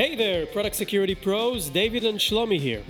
Hey there, product security pros. David and Shlomi here.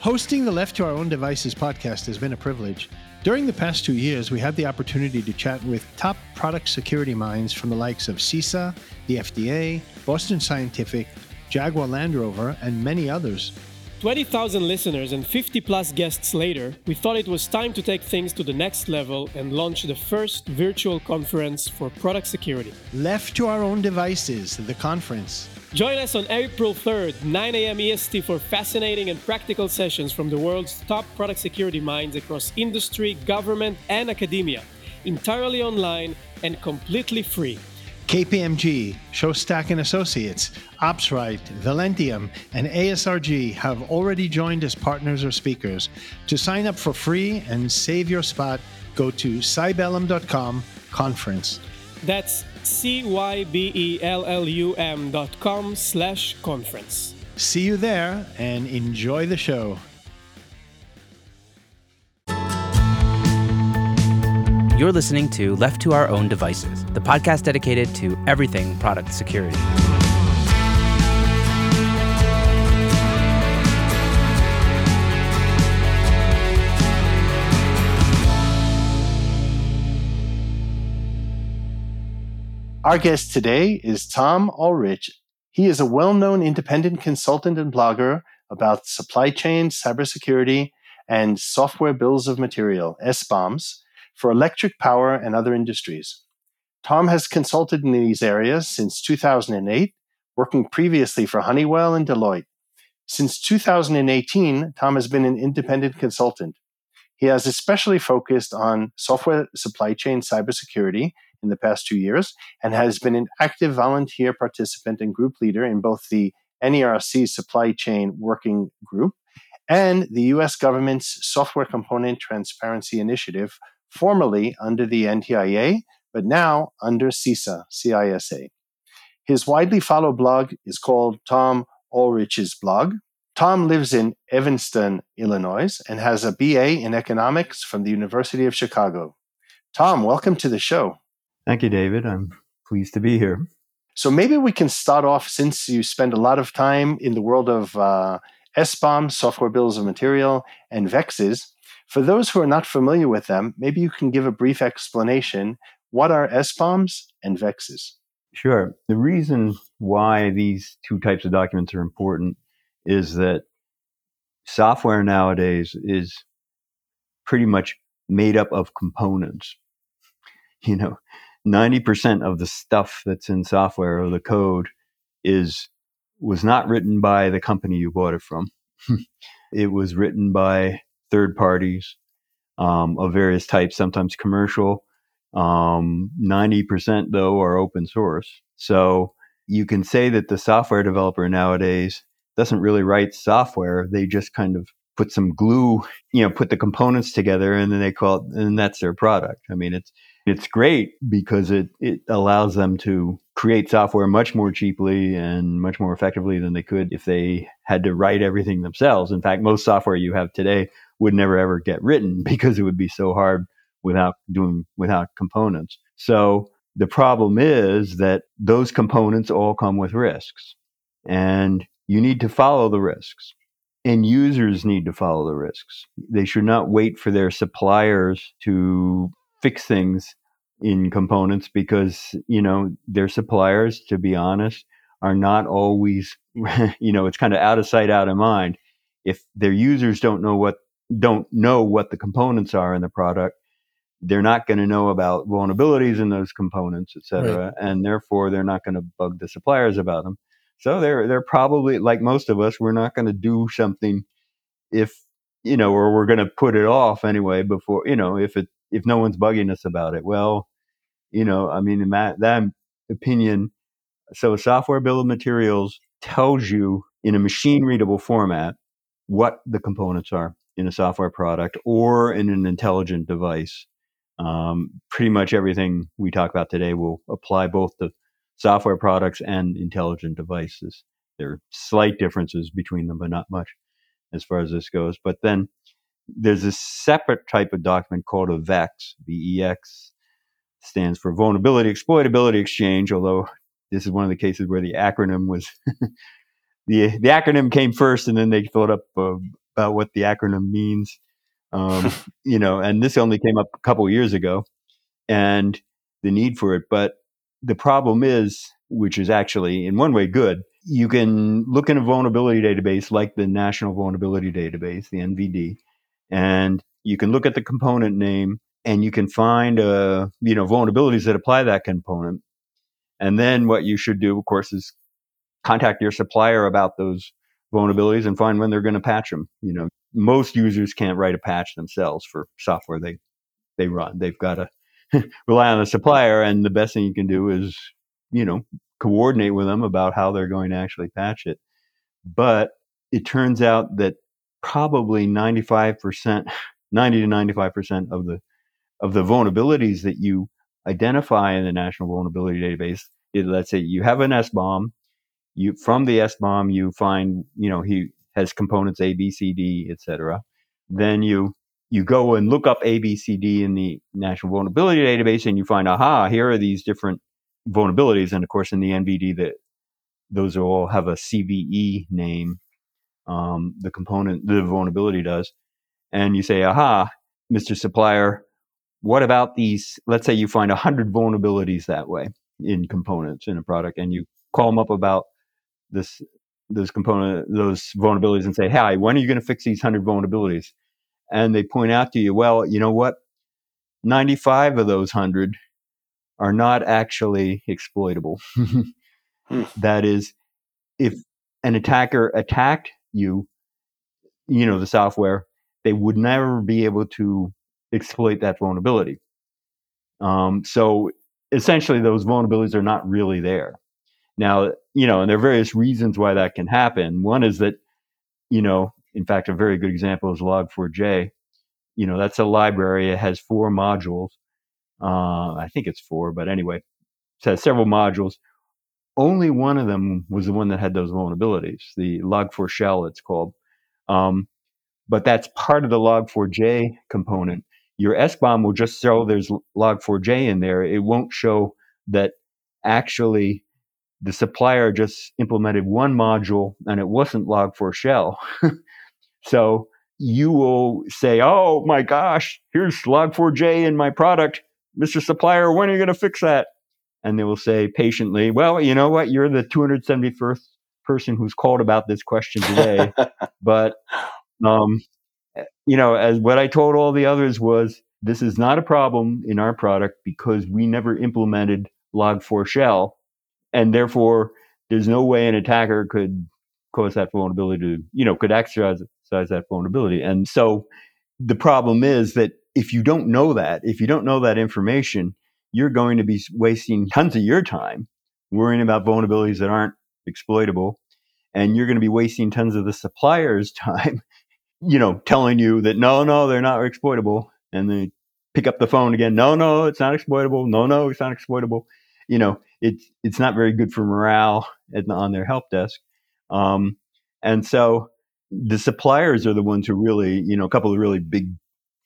Hosting the Left to Our Own Devices podcast has been a privilege. During the past two years, we had the opportunity to chat with top product security minds from the likes of CISA, the FDA, Boston Scientific, Jaguar Land Rover, and many others. 20,000 listeners and 50 plus guests later, we thought it was time to take things to the next level and launch the first virtual conference for product security. Left to Our Own Devices, the conference. Join us on April 3rd, 9 a.m. EST for fascinating and practical sessions from the world's top product security minds across industry, government, and academia. Entirely online and completely free. KPMG, Shostack and Associates, OpsRight, Velentium, and ASRG have already joined as partners or speakers. To sign up for free and save your spot, go to cybellum.com conference. That's C-Y-B-E-L-L-U-M dot com slash conference. See you there and enjoy the show. You're listening to Left to Our Own Devices, the podcast dedicated to everything product security. Our guest today is Tom Alrich. He is a well known independent consultant and blogger about supply chain, cybersecurity, and software bills of material, SBOMs for electric power and other industries. Tom has consulted in these areas since 2008, working previously for Honeywell and Deloitte. Since 2018, Tom has been an independent consultant. He has especially focused on software supply chain cybersecurity in the past two years and has been an active volunteer participant and group leader in both the NERC supply chain working group and the US government's Software Component Transparency Initiative, formerly under the NTIA, but now under CISA, CISA. His widely followed blog is called Tom Alrich's blog. Tom lives in Evanston, Illinois, and has a BA in economics from the University of Chicago. Tom, welcome to the show. Thank you, David. I'm pleased to be here. So maybe we can start off since you spend a lot of time in the world of uh, SBOM, software bills of material, and VEXs. For those who are not familiar with them, maybe you can give a brief explanation. What are SBOMs and VEXs? Sure. The reason why these two types of documents are important is that software nowadays is pretty much made up of components. You know, 90% of the stuff that's in software or the code is was not written by the company you bought it from. it was written by third parties um, of various types, sometimes commercial. Um, 90% though are open source. So you can say that the software developer nowadays doesn't really write software. They just kind of put some glue, you know, put the components together and then they call it, and that's their product. I mean, it's, it's great because it, it allows them to create software much more cheaply and much more effectively than they could if they had to write everything themselves. In fact, most software you have today would never ever get written because it would be so hard without doing without components. So the problem is that those components all come with risks and you need to follow the risks and users need to follow the risks. They should not wait for their suppliers to fix things in components because you know their suppliers to be honest are not always you know it's kind of out of sight out of mind if their users don't know what don't know what the components are in the product they're not going to know about vulnerabilities in those components et cetera right. and therefore they're not going to bug the suppliers about them so they're they're probably like most of us we're not going to do something if you know or we're going to put it off anyway before you know if it if no one's bugging us about it. Well, you know, I mean, in that, that opinion, so a software bill of materials tells you in a machine readable format what the components are in a software product or in an intelligent device. Um, pretty much everything we talk about today will apply both to software products and intelligent devices. There are slight differences between them, but not much as far as this goes. But then there's a separate type of document called a VEX. VEX stands for Vulnerability Exploitability Exchange, although this is one of the cases where the acronym was the the acronym came first, and then they thought up uh, about what the acronym means. Um, you know, and this only came up a couple years ago, and the need for it. But the problem is, which is actually in one way good, you can look in a vulnerability database like the National Vulnerability Database, the NVD, and you can look at the component name and you can find uh, you know vulnerabilities that apply that component. And then what you should do, of course, is contact your supplier about those vulnerabilities and find when they're going to patch them. You know, most users can't write a patch themselves for software they they run. They've got to rely on the supplier, and the best thing you can do is you know coordinate with them about how they're going to actually patch it. But it turns out that probably 95%, 90 to 95% of the of the vulnerabilities that you identify in the National Vulnerability Database, it, let's say you have an SBOM, you from the SBOM you find, you know, he has components A, B, C, D, etc. Then you you go and look up A, B, C, D in the National Vulnerability Database, and you find, aha, here are these different vulnerabilities. And of course, in the NVD, that those all have a CVE name. Um, the component, the vulnerability does, and you say, "Aha, Mr. Supplier, what about these? Let's say you find hundred vulnerabilities that way in components in a product, and you call them up about this those component those vulnerabilities and say, "Hi, when are you going to fix these hundred vulnerabilities?" And they point out to you, "Well, you know what? Ninety-five of those hundred are not actually exploitable. hmm. That is, if an attacker attacked you, you know, the software, they would never be able to exploit that vulnerability. Um, so essentially, those vulnerabilities are not really there. Now, you know, and there are various reasons why that can happen. One is that, you know, in fact, a very good example is Log4j. You know, that's a library. It has four modules uh, I think it's four, but anyway, it has several modules. Only one of them was the one that had those vulnerabilities, the log4shell, it's called. Um, but that's part of the log4j component. Your SBOM will just show there's log4j in there. It won't show that actually the supplier just implemented one module and it wasn't log4shell. so you will say, oh my gosh, here's log4j in my product. Mr. Supplier, when are you going to fix that? And they will say patiently, well, you know what? You're the 271st person who's called about this question today. but, um, you know, as what I told all the others was this is not a problem in our product because we never implemented log4shell. And therefore, there's no way an attacker could cause that vulnerability to, you know, could exercise that vulnerability. And so the problem is that if you don't know that, if you don't know that information, you're going to be wasting tons of your time worrying about vulnerabilities that aren't exploitable. And you're going to be wasting tons of the supplier's time, you know, telling you that no, no, they're not exploitable. And they pick up the phone again. No, no, it's not exploitable. No, no, it's not exploitable. You know, it's it's not very good for morale at, on their help desk. Um, and so the suppliers are the ones who really, you know, a couple of really big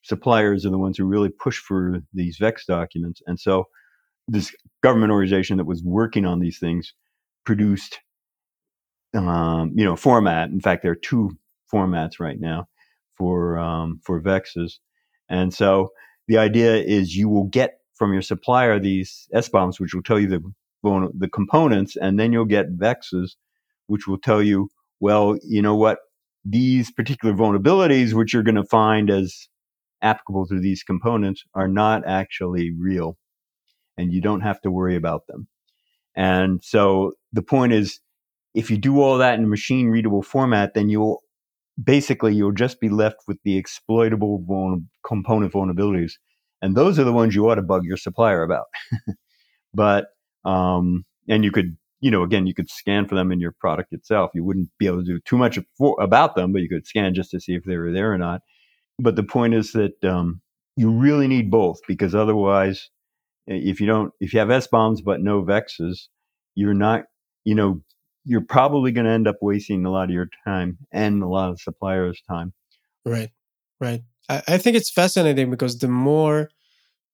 suppliers are the ones who really push for these VEX documents. And so this government organization that was working on these things produced, um, you know, format. In fact, there are two formats right now for um, for VEXs. And so the idea is you will get from your supplier these SBOMs, which will tell you the the components, and then you'll get VEXs, which will tell you, well, you know what, these particular vulnerabilities, which you're going to find as applicable to these components are not actually real and you don't have to worry about them. And so the point is, if you do all that in a machine readable format, then you'll basically you'll just be left with the exploitable component vulnerabilities, and those are the ones you ought to bug your supplier about. but um, and you could you know again you could scan for them in your product itself. You wouldn't be able to do too much for, about them, but you could scan just to see if they were there or not. But the point is that um, you really need both because otherwise, if you don't, if you have SBOMs but no vexes, you're not, you know, you're probably going to end up wasting a lot of your time and a lot of suppliers' time. Right, right. I, I think it's fascinating because the more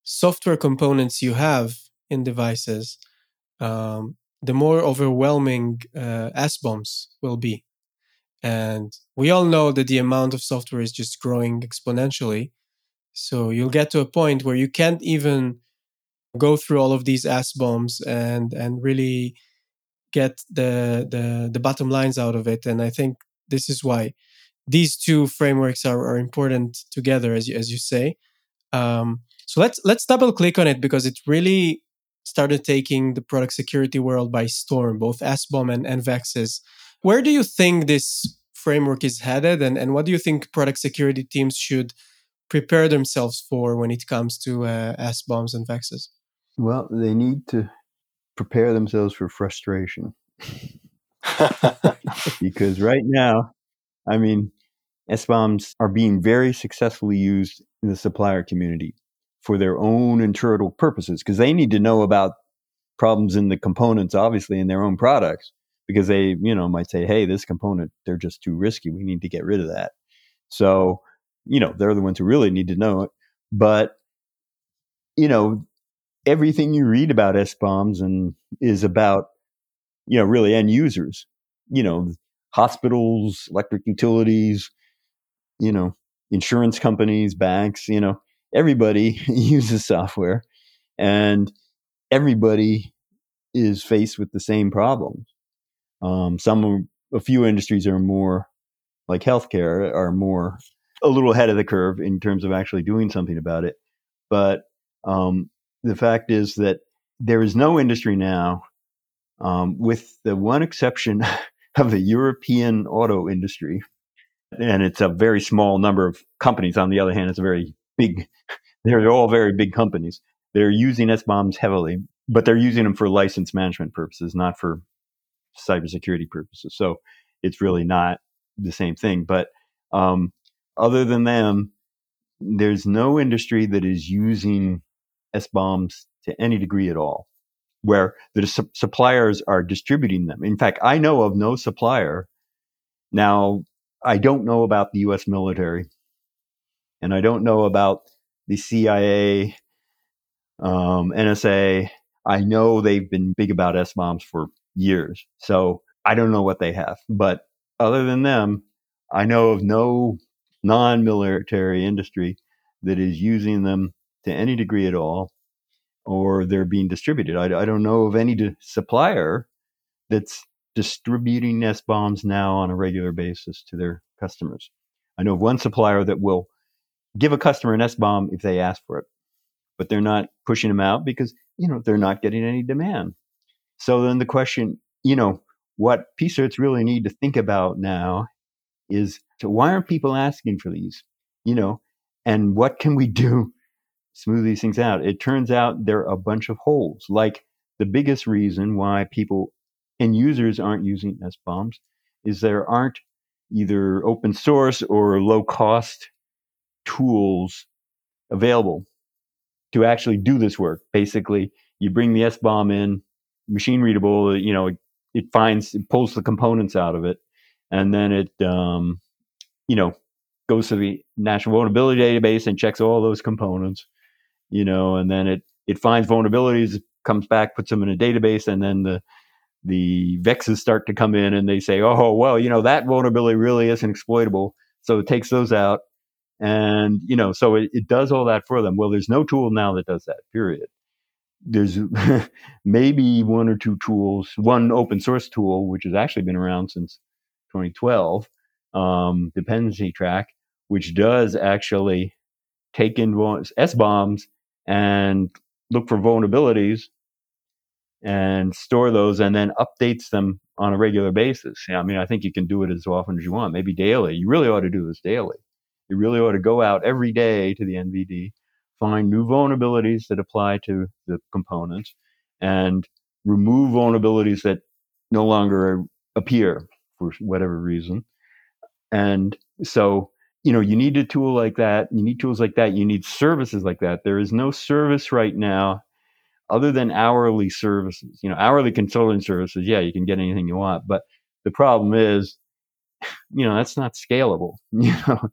software components you have in devices, um, the more overwhelming uh, SBOMs will be. And we all know that the amount of software is just growing exponentially. So you'll get to a point where you can't even go through all of these SBOMs and and really get the the the bottom lines out of it. And I think this is why these two frameworks are, are important together, as you as you say. Um, so let's let's double click on it because it really started taking the product security world by storm, both SBOM and, and VEXes. Where do you think this framework is headed, and, and what do you think product security teams should prepare themselves for when it comes to uh, SBOMs and VEXes? Well, they need to prepare themselves for frustration. because right now, I mean, SBOMs are being very successfully used in the supplier community for their own internal purposes because they need to know about problems in the components, obviously, in their own products because they, you know, might say, hey, this component, they're just too risky. We need to get rid of that. So, you know, they're the ones who really need to know it. But, you know, everything you read about SBOMs and is about, you know, really end users, you know, hospitals, electric utilities, you know, insurance companies, banks, you know, everybody uses software and everybody is faced with the same problems. Um, some, a few industries are more like healthcare are more a little ahead of the curve in terms of actually doing something about it. But um, the fact is that there is no industry now, um, with the one exception of the European auto industry, and it's a very small number of companies. On the other hand, it's a very big, they're all very big companies. They're using SBOMs heavily, but they're using them for license management purposes, not for cybersecurity purposes. So it's really not the same thing. But um, other than them, there's no industry that is using SBOMs to any degree at all, where the su- suppliers are distributing them. In fact, I know of no supplier. Now, I don't know about the US military, and I don't know about the CIA, um, NSA. I know they've been big about SBOMs for years. So I don't know what they have. But other than them, I know of no non military industry that is using them to any degree at all, or they're being distributed. I, I don't know of any supplier that's distributing SBOMs now on a regular basis to their customers. I know of one supplier that will give a customer an SBOM if they ask for it, but they're not pushing them out because you know they're not getting any demand. So then the question, you know, what PSIRTs really need to think about now is so why aren't people asking for these? You know, and what can we do smooth these things out? It turns out there are a bunch of holes. Like the biggest reason why people and users aren't using SBOMs is there aren't either open source or low cost tools available to actually do this work. Basically, you bring the SBOM in, machine readable. You know, it, it, finds, it pulls the components out of it, and then it, um, you know, goes to the National Vulnerability Database and checks all those components. You know, and then it it finds vulnerabilities, comes back, puts them in a database, and then the the vexes start to come in and they say, oh, well, you know, that vulnerability really isn't exploitable. So it takes those out. And, you know, so it, it does all that for them. Well, there's no tool now that does that, period there's maybe one or two tools, one open source tool, which has actually been around since 2012, um, dependency track, which does actually take in SBOMs and look for vulnerabilities and store those and then updates them on a regular basis. I mean, I think you can do it as often as you want, maybe daily. You really ought to do this daily. You really ought to go out every day to the NVD find new vulnerabilities that apply to the components and remove vulnerabilities that no longer appear for whatever reason. And so, you know, you need a tool like that. You need tools like that. You need services like that. There is no service right now other than hourly services. You know, hourly consulting services, yeah, you can get anything you want. But the problem is, you know, that's not scalable. You know,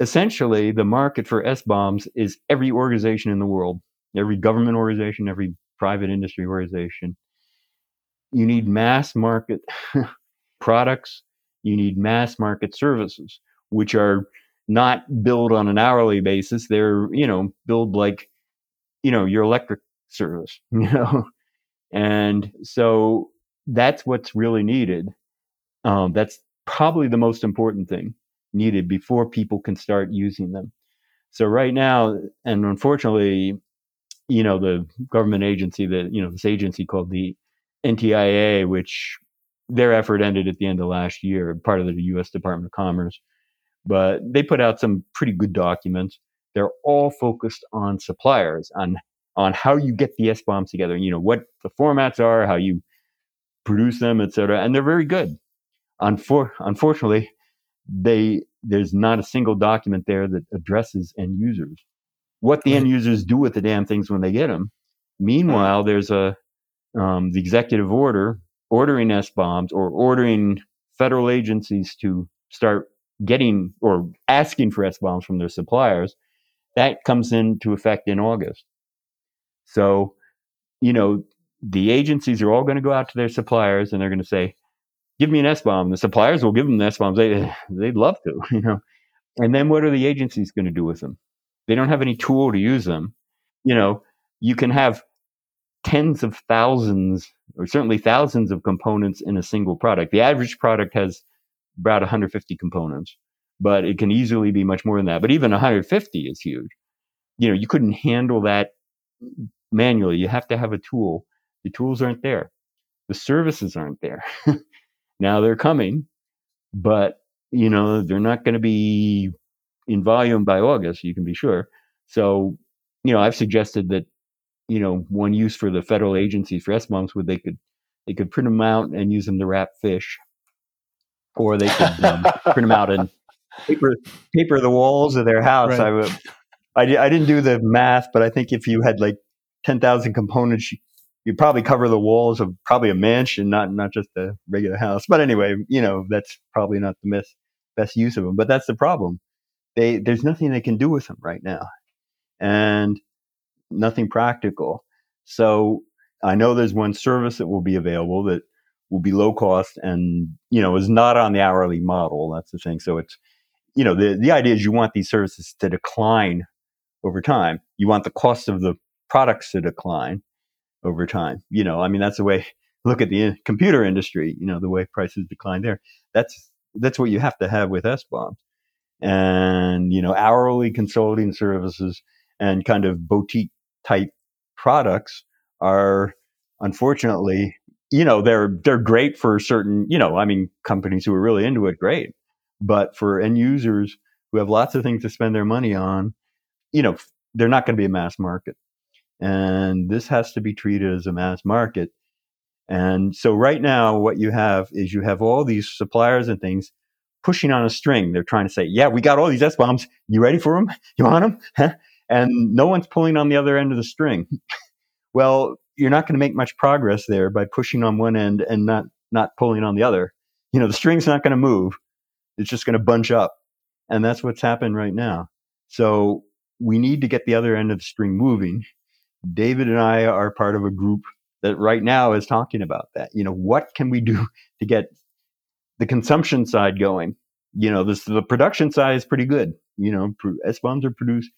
essentially the market for SBOMs is every organization in the world, every government organization, every private industry organization. you need mass market products, you need mass market services, which are not billed on an hourly basis. They're, you know, billed like, you know, your electric service, you know? And so that's what's really needed. Um, that's probably the most important thing needed before people can start using them. So right now, and unfortunately, you know, the government agency that, you know, this agency called the NTIA, which their effort ended at the end of last year, part of the US Department of Commerce. But they put out some pretty good documents. They're all focused on suppliers, on on how you get the SBOMs together, you know, what the formats are, how you produce them, et cetera. And they're very good. Unfor- unfortunately, they there's not a single document there that addresses end users. What the end users do with the damn things when they get them. Meanwhile, there's a um, the executive order ordering SBOMs or ordering federal agencies to start getting or asking for SBOMs from their suppliers. That comes into effect in August. So, you know, the agencies are all going to go out to their suppliers and they're going to say, give me an SBOM. The suppliers will give them the SBOMs. They, they'd love to, you know. And then what are the agencies going to do with them? They don't have any tool to use them. You know, you can have tens of thousands or certainly thousands of components in a single product. The average product has about 150 components, but it can easily be much more than that. But even 150 is huge. You know, you couldn't handle that manually. You have to have a tool. The tools aren't there. The services aren't there. now they're coming, but you know, they're not going to be in volume by August, you can be sure. So, you know, I've suggested that, you know, one use for the federal agencies for SBOMs would they could they could print them out and use them to wrap fish, or they could um, print them out and paper paper the walls of their house. Right. I would. I, I didn't do the math, but I think if you had like 10,000 components, you probably cover the walls of probably a mansion, not not just a regular house. But anyway, you know that's probably not the best best use of them. But that's the problem. They there's nothing they can do with them right now, and nothing practical. So I know there's one service that will be available that will be low cost and you know is not on the hourly model. That's the thing. So it's you know the the idea is you want these services to decline over time. You want the cost of the products to decline over time. You know, I mean, that's the way. Look at the uh, computer industry. You know, the way prices decline there. That's that's what you have to have with SBOMs, and you know, hourly consulting services and kind of boutique type products are unfortunately, you know, they're they're great for certain. You know, I mean, companies who are really into it, great, but for end users who have lots of things to spend their money on, you know, they're not going to be a mass market. And this has to be treated as a mass market. And so right now, what you have is you have all these suppliers and things pushing on a string. They're trying to say, yeah, we got all these SBOMs. You ready for them? You want them? and no one's pulling on the other end of the string. well, you're not going to make much progress there by pushing on one end and not, not pulling on the other. You know, the string's not going to move. It's just going to bunch up. And that's what's happened right now. So we need to get the other end of the string moving. David and I are part of a group that right now is talking about that. You know, what can we do to get the consumption side going? You know, this, the production side is pretty good. You know, SBOMs are produced.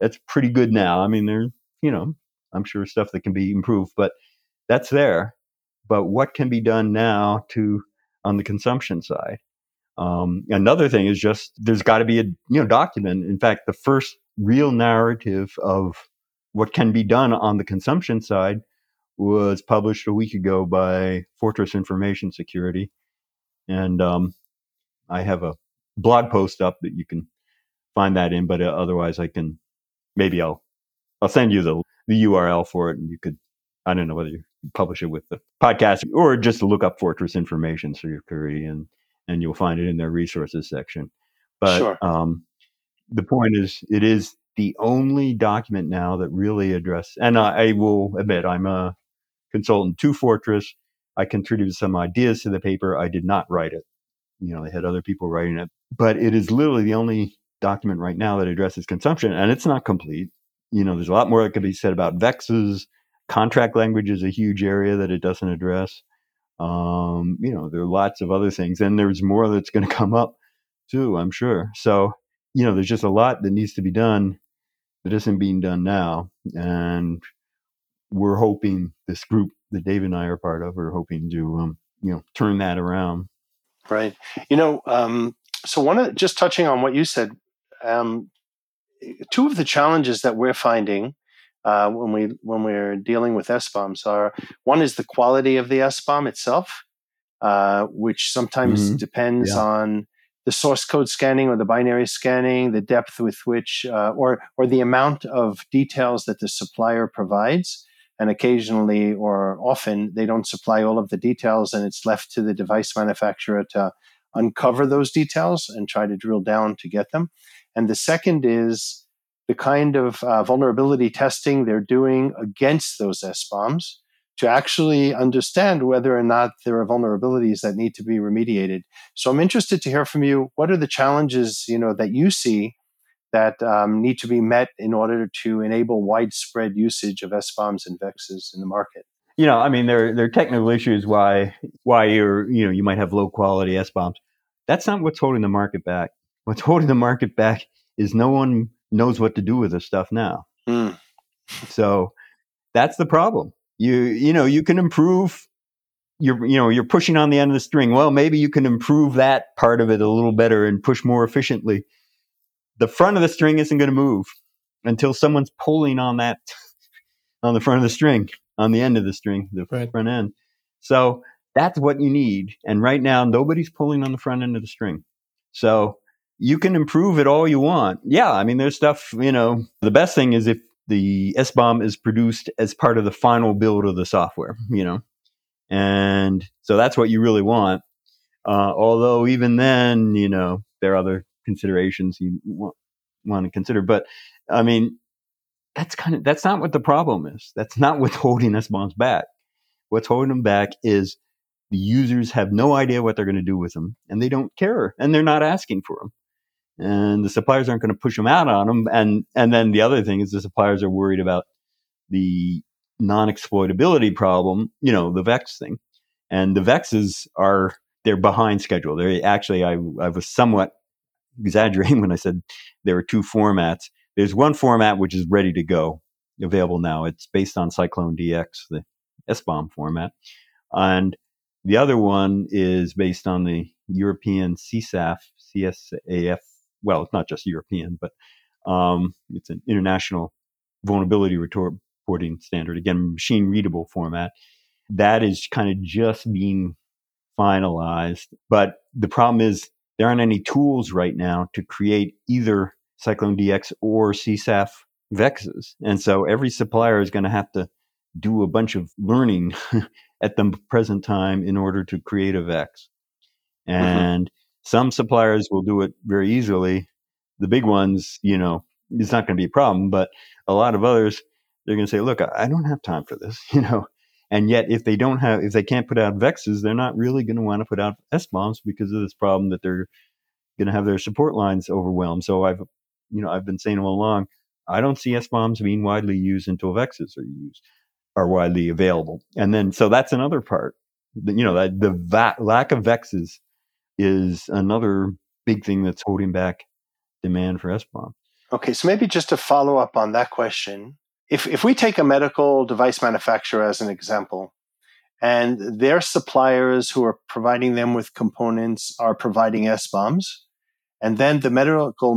That's pretty good now. I mean, there's, you know, I'm sure stuff that can be improved, but that's there. But what can be done now to on the consumption side? Um, another thing is just there's got to be a you know document. In fact, the first real narrative of what can be done on the consumption side was published a week ago by Fortress Information Security, and um, I have a blog post up that you can find that in. But uh, otherwise, I can maybe I'll I'll send you the the URL for it, and you could I don't know whether you publish it with the podcast or just look up Fortress Information Security, and and you'll find it in their resources section. But sure. um, the point is, it is the only document now that really addresses, and I, I will admit I'm a consultant to Fortress. I contributed some ideas to the paper. I did not write it. You know, they had other people writing it, but it is literally the only document right now that addresses consumption, and it's not complete. You know, there's a lot more that could be said about VEXes. Contract language is a huge area that it doesn't address. Um, you know, there are lots of other things, and there's more that's going to come up too. I'm sure. So, you know, there's just a lot that needs to be done that isn't being done now, and we're hoping this group that Dave and I are part of are hoping to, um, you know, turn that around. Right. You know, um, so one of just touching on what you said, um, two of the challenges that we're finding uh, when we when we're dealing with SBOMs are one is the quality of the SBOM itself, uh, which sometimes mm-hmm. depends yeah. on the source code scanning or the binary scanning, the depth with which, uh, or or the amount of details that the supplier provides. And occasionally, or often, they don't supply all of the details, and it's left to the device manufacturer to uncover those details and try to drill down to get them. And the second is the kind of uh, vulnerability testing they're doing against those SBOMs to actually understand whether or not there are vulnerabilities that need to be remediated. So I'm interested to hear from you. What are the challenges you know that you see that um, need to be met in order to enable widespread usage of SBOMs and VEXs in the market? You know, I mean, there there are technical issues why why you're you know you might have low quality SBOMs. That's not what's holding the market back. What's holding the market back is no one knows what to do with this stuff now. Mm. So that's the problem. You you know you can improve. You're you know you're pushing on the end of the string. Well, maybe you can improve that part of it a little better and push more efficiently. The front of the string isn't going to move until someone's pulling on that on the front of the string, on the end of the string, the right. front end. So that's what you need. And right now, nobody's pulling on the front end of the string. So you can improve it all you want. Yeah, I mean, there's stuff, you know, the best thing is if the SBOM is produced as part of the final build of the software, you know, and so that's what you really want. Uh, although even then, you know, there are other considerations you want, want to consider. But I mean, that's kind of that's not what the problem is. That's not what's holding SBOMs back. What's holding them back is the users have no idea what they're going to do with them, and they don't care, and they're not asking for them and the suppliers aren't going to push them out on them. And and then the other thing is the suppliers are worried about the non-exploitability problem, you know, the VEX thing. And the VEXs are they're behind schedule. They actually I I was somewhat exaggerating when I said there are two formats. There's one format which is ready to go, available now. It's based on CycloneDX, the SBOM format. And the other one is based on the European CSAF, CSAF well, it's not just European, but um, it's an international vulnerability reporting standard. Again, machine readable format. That is kind of just being finalized. But the problem is there aren't any tools right now to create either CycloneDX or CSAF vexes. And so every supplier is going to have to do a bunch of learning at the present time in order to create a vex. Mm-hmm. Some suppliers will do it very easily. The big ones, you know, it's not going to be a problem, but a lot of others, they're going to say, look, I don't have time for this, you know. And yet, if they don't have, if they can't put out vexes, they're not really going to want to put out SBOMs because of this problem that they're going to have their support lines overwhelmed. So I've, you know, I've been saying all along, I don't see SBOMs being widely used until vexes are used, are widely available. And then, so that's another part. You know, that the va- lack of vexes is another big thing that's holding back demand for SBOM. Okay, so maybe just to follow up on that question, if if we take a medical device manufacturer as an example, and their suppliers who are providing them with components are providing SBOMs, and then the medical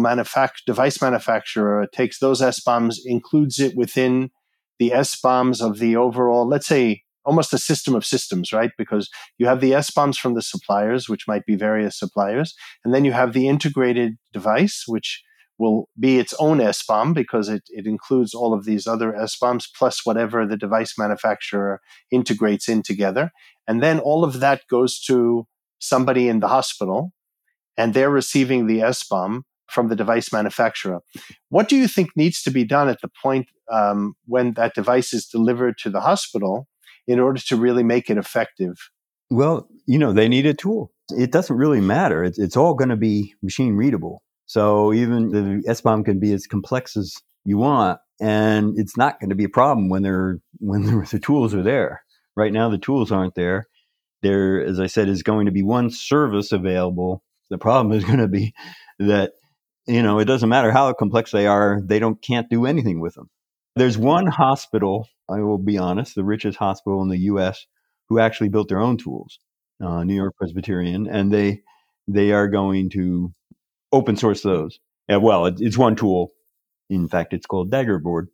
device manufacturer takes those SBOMs, includes it within the SBOMs of the overall, let's say almost a system of systems, right? Because you have the SBOMs from the suppliers, which might be various suppliers, and then you have the integrated device, which will be its own SBOM because it, it includes all of these other SBOMs plus whatever the device manufacturer integrates in together. And then all of that goes to somebody in the hospital and they're receiving the SBOM from the device manufacturer. What do you think needs to be done at the point um, when that device is delivered to the hospital in order to really make it effective? Well, you know, they need a tool. It doesn't really matter. It's, it's all going to be machine readable. So even the SBOM can be as complex as you want, and it's not going to be a problem when they're when the tools are there. Right now, the tools aren't there, there, as I said, is going to be one service available. The problem is going to be that you know it doesn't matter how complex they are; they don't can't do anything with them. There's one hospital, I will be honest, the richest hospital in the U.S., who actually built their own tools, uh, New York Presbyterian, and they they are going to open source those. Yeah, well, it, it's one tool. In fact, it's called Daggerboard,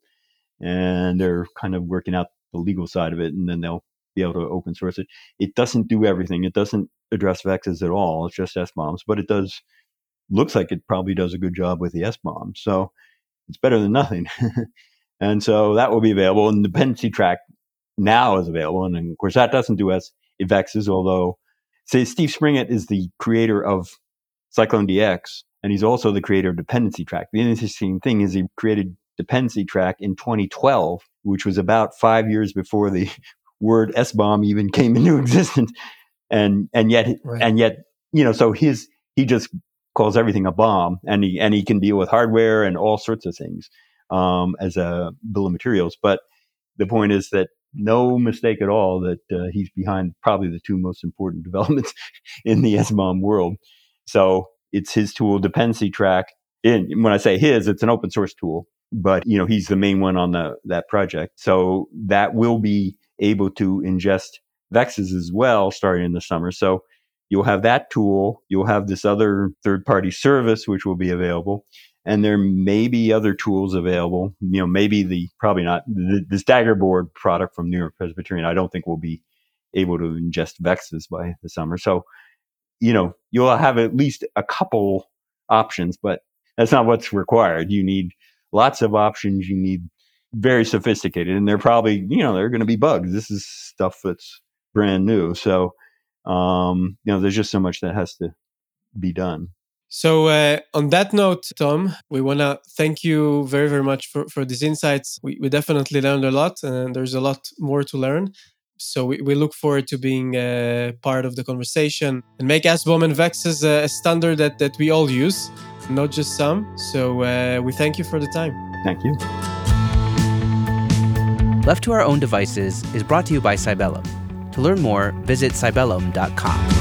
and they're kind of working out the legal side of it, and then they'll be able to open source it. It doesn't do everything. It doesn't address vexes at all. It's just SBOMs, but it does. Looks like it probably does a good job with the SBOM. So it's better than nothing. and so that will be available. And dependency track now is available. And of course, that doesn't do as vexes, although say Steve Springett is the creator of CycloneDX, and he's also the creator of dependency track. The interesting thing is he created dependency track in 2012, which was about five years before the word SBOM even came into existence. And, and yet, right. and yet, you know, so his, he just calls everything a bomb and he, and he can deal with hardware and all sorts of things, um, as a bill of materials. But the point is that no mistake at all that uh, he's behind probably the two most important developments in the SBOM world. So it's his tool dependency track. And when I say his, it's an open source tool, but you know he's the main one on the that project. So that will be able to ingest vexes as well starting in the summer. So you'll have that tool. You'll have this other third party service, which will be available. And there may be other tools available. You know, maybe the, probably not, the, this Daggerboard product from New York Presbyterian, I don't think we'll be able to ingest vexes by the summer. So, you know, you'll have at least a couple options, but that's not what's required. You need lots of options. You need very sophisticated and they're probably you know they're going to be bugs this is stuff that's brand new so um you know there's just so much that has to be done so uh, on that note tom we want to thank you very very much for, for these insights we, we definitely learned a lot and there's a lot more to learn so we, we look forward to being uh, part of the conversation and make SBOM and Vexes a, a standard that, that we all use, not just some. So uh, we thank you for the time. Thank you. Left to Our Own Devices is brought to you by Cybellum. To learn more, visit cybellum.com.